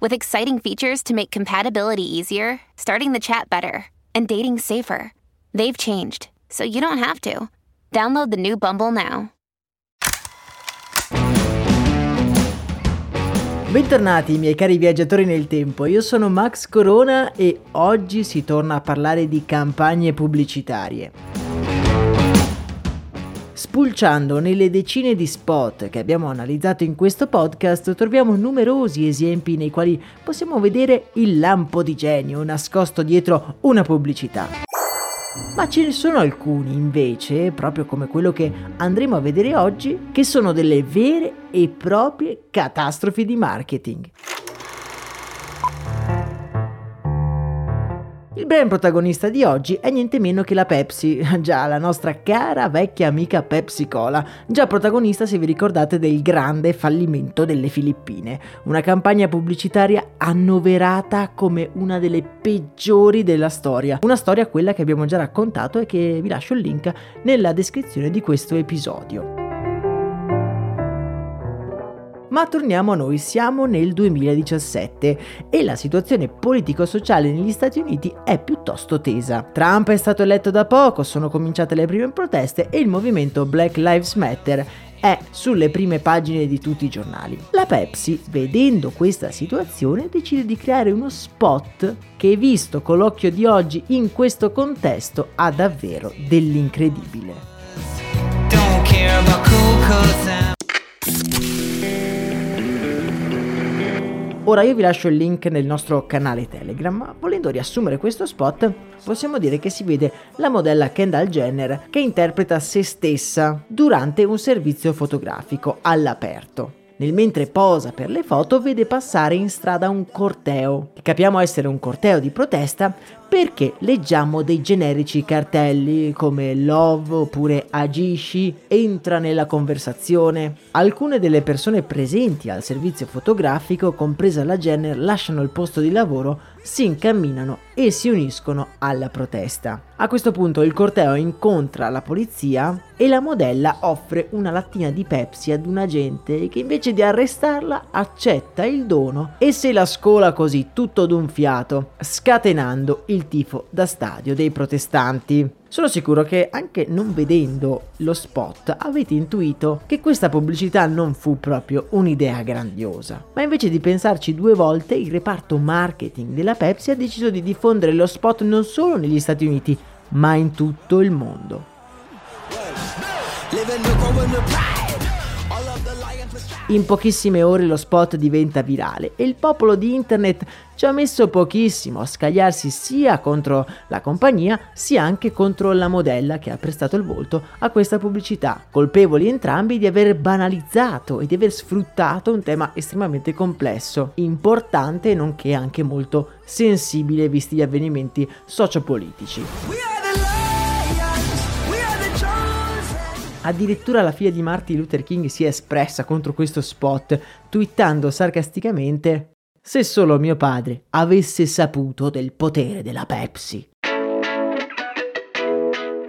with exciting features to make compatibility easier, starting the chat better, and dating safer. They've changed, so you don't have to. Download the new Bumble now. Bentornati miei cari viaggiatori nel tempo, io sono Max Corona e oggi si torna a parlare di campagne pubblicitarie. Spulciando nelle decine di spot che abbiamo analizzato in questo podcast, troviamo numerosi esempi nei quali possiamo vedere il lampo di genio nascosto dietro una pubblicità. Ma ce ne sono alcuni invece, proprio come quello che andremo a vedere oggi, che sono delle vere e proprie catastrofi di marketing. Il brand protagonista di oggi è niente meno che la Pepsi, già la nostra cara vecchia amica Pepsi Cola, già protagonista se vi ricordate del grande fallimento delle Filippine, una campagna pubblicitaria annoverata come una delle peggiori della storia, una storia quella che abbiamo già raccontato e che vi lascio il link nella descrizione di questo episodio. Ma torniamo a noi, siamo nel 2017 e la situazione politico-sociale negli Stati Uniti è piuttosto tesa. Trump è stato eletto da poco, sono cominciate le prime proteste e il movimento Black Lives Matter è sulle prime pagine di tutti i giornali. La Pepsi, vedendo questa situazione, decide di creare uno spot che, visto con l'occhio di oggi in questo contesto, ha davvero dell'incredibile. Don't care about cool Ora io vi lascio il link nel nostro canale Telegram, ma volendo riassumere questo spot, possiamo dire che si vede la modella Kendall Jenner che interpreta se stessa durante un servizio fotografico all'aperto. Nel mentre posa per le foto vede passare in strada un corteo, che capiamo essere un corteo di protesta perché leggiamo dei generici cartelli come Love oppure Agisci, entra nella conversazione. Alcune delle persone presenti al servizio fotografico, compresa la Jenner, lasciano il posto di lavoro, si incamminano e si uniscono alla protesta. A questo punto il corteo incontra la polizia e la modella offre una lattina di Pepsi ad un agente che invece di arrestarla accetta il dono e se la scola così tutto d'un fiato, scatenando il il tifo da stadio dei protestanti. Sono sicuro che anche non vedendo lo spot avete intuito che questa pubblicità non fu proprio un'idea grandiosa, ma invece di pensarci due volte il reparto marketing della Pepsi ha deciso di diffondere lo spot non solo negli Stati Uniti, ma in tutto il mondo. In pochissime ore lo spot diventa virale e il popolo di internet ci ha messo pochissimo a scagliarsi sia contro la compagnia sia anche contro la modella che ha prestato il volto a questa pubblicità, colpevoli entrambi di aver banalizzato e di aver sfruttato un tema estremamente complesso, importante nonché anche molto sensibile visti gli avvenimenti sociopolitici. Addirittura la figlia di Martin Luther King si è espressa contro questo spot, twittando sarcasticamente Se solo mio padre avesse saputo del potere della Pepsi.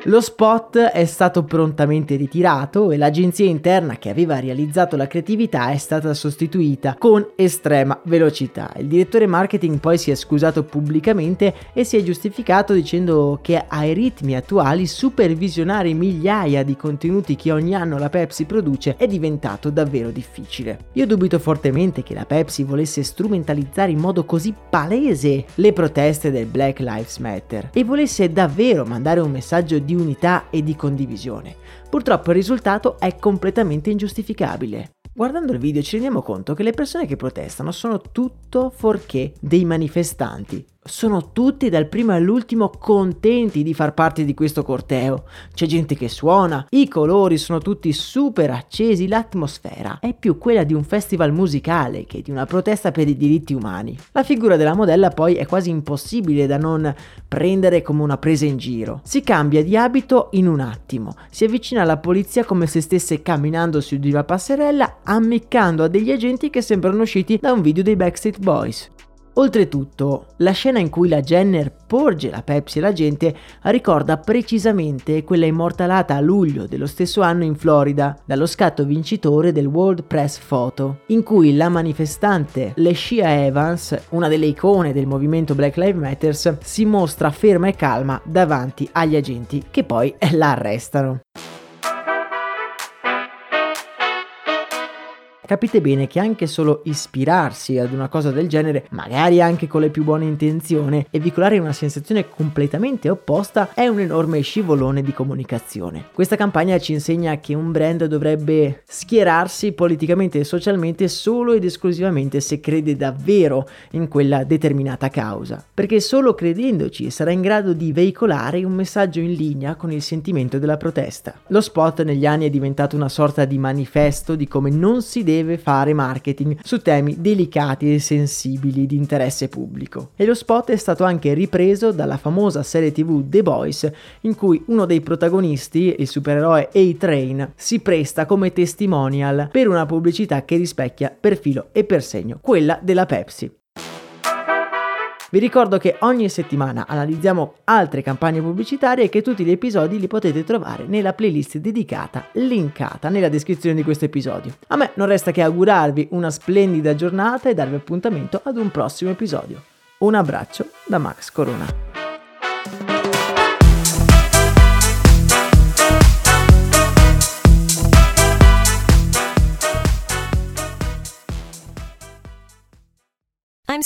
Lo spot è stato prontamente ritirato e l'agenzia interna che aveva realizzato la creatività è stata sostituita con estrema velocità. Il direttore marketing poi si è scusato pubblicamente e si è giustificato dicendo che ai ritmi attuali supervisionare migliaia di contenuti che ogni anno la Pepsi produce è diventato davvero difficile. Io dubito fortemente che la Pepsi volesse strumentalizzare in modo così palese le proteste del Black Lives Matter e volesse davvero mandare un messaggio di unità e di condivisione. Purtroppo il risultato è completamente ingiustificabile. Guardando il video ci rendiamo conto che le persone che protestano sono tutto fuorché dei manifestanti. Sono tutti dal primo all'ultimo contenti di far parte di questo corteo. C'è gente che suona, i colori sono tutti super accesi, l'atmosfera è più quella di un festival musicale che di una protesta per i diritti umani. La figura della modella poi è quasi impossibile da non prendere come una presa in giro. Si cambia di abito in un attimo, si avvicina alla polizia come se stesse camminando su di una passerella, ammiccando a degli agenti che sembrano usciti da un video dei Backstreet Boys. Oltretutto, la scena in cui la Jenner porge la Pepsi alla gente ricorda precisamente quella immortalata a luglio dello stesso anno in Florida dallo scatto vincitore del World Press Photo, in cui la manifestante Leshia Evans, una delle icone del movimento Black Lives Matter, si mostra ferma e calma davanti agli agenti che poi la arrestano. Capite bene che anche solo ispirarsi ad una cosa del genere, magari anche con le più buone intenzioni, e veicolare una sensazione completamente opposta è un enorme scivolone di comunicazione. Questa campagna ci insegna che un brand dovrebbe schierarsi politicamente e socialmente solo ed esclusivamente se crede davvero in quella determinata causa, perché solo credendoci sarà in grado di veicolare un messaggio in linea con il sentimento della protesta. Lo spot negli anni è diventato una sorta di manifesto di come non si deve deve fare marketing su temi delicati e sensibili di interesse pubblico. E lo spot è stato anche ripreso dalla famosa serie tv The Boys, in cui uno dei protagonisti, il supereroe A-Train, si presta come testimonial per una pubblicità che rispecchia per filo e per segno quella della Pepsi. Vi ricordo che ogni settimana analizziamo altre campagne pubblicitarie e che tutti gli episodi li potete trovare nella playlist dedicata, linkata nella descrizione di questo episodio. A me non resta che augurarvi una splendida giornata e darvi appuntamento ad un prossimo episodio. Un abbraccio da Max Corona.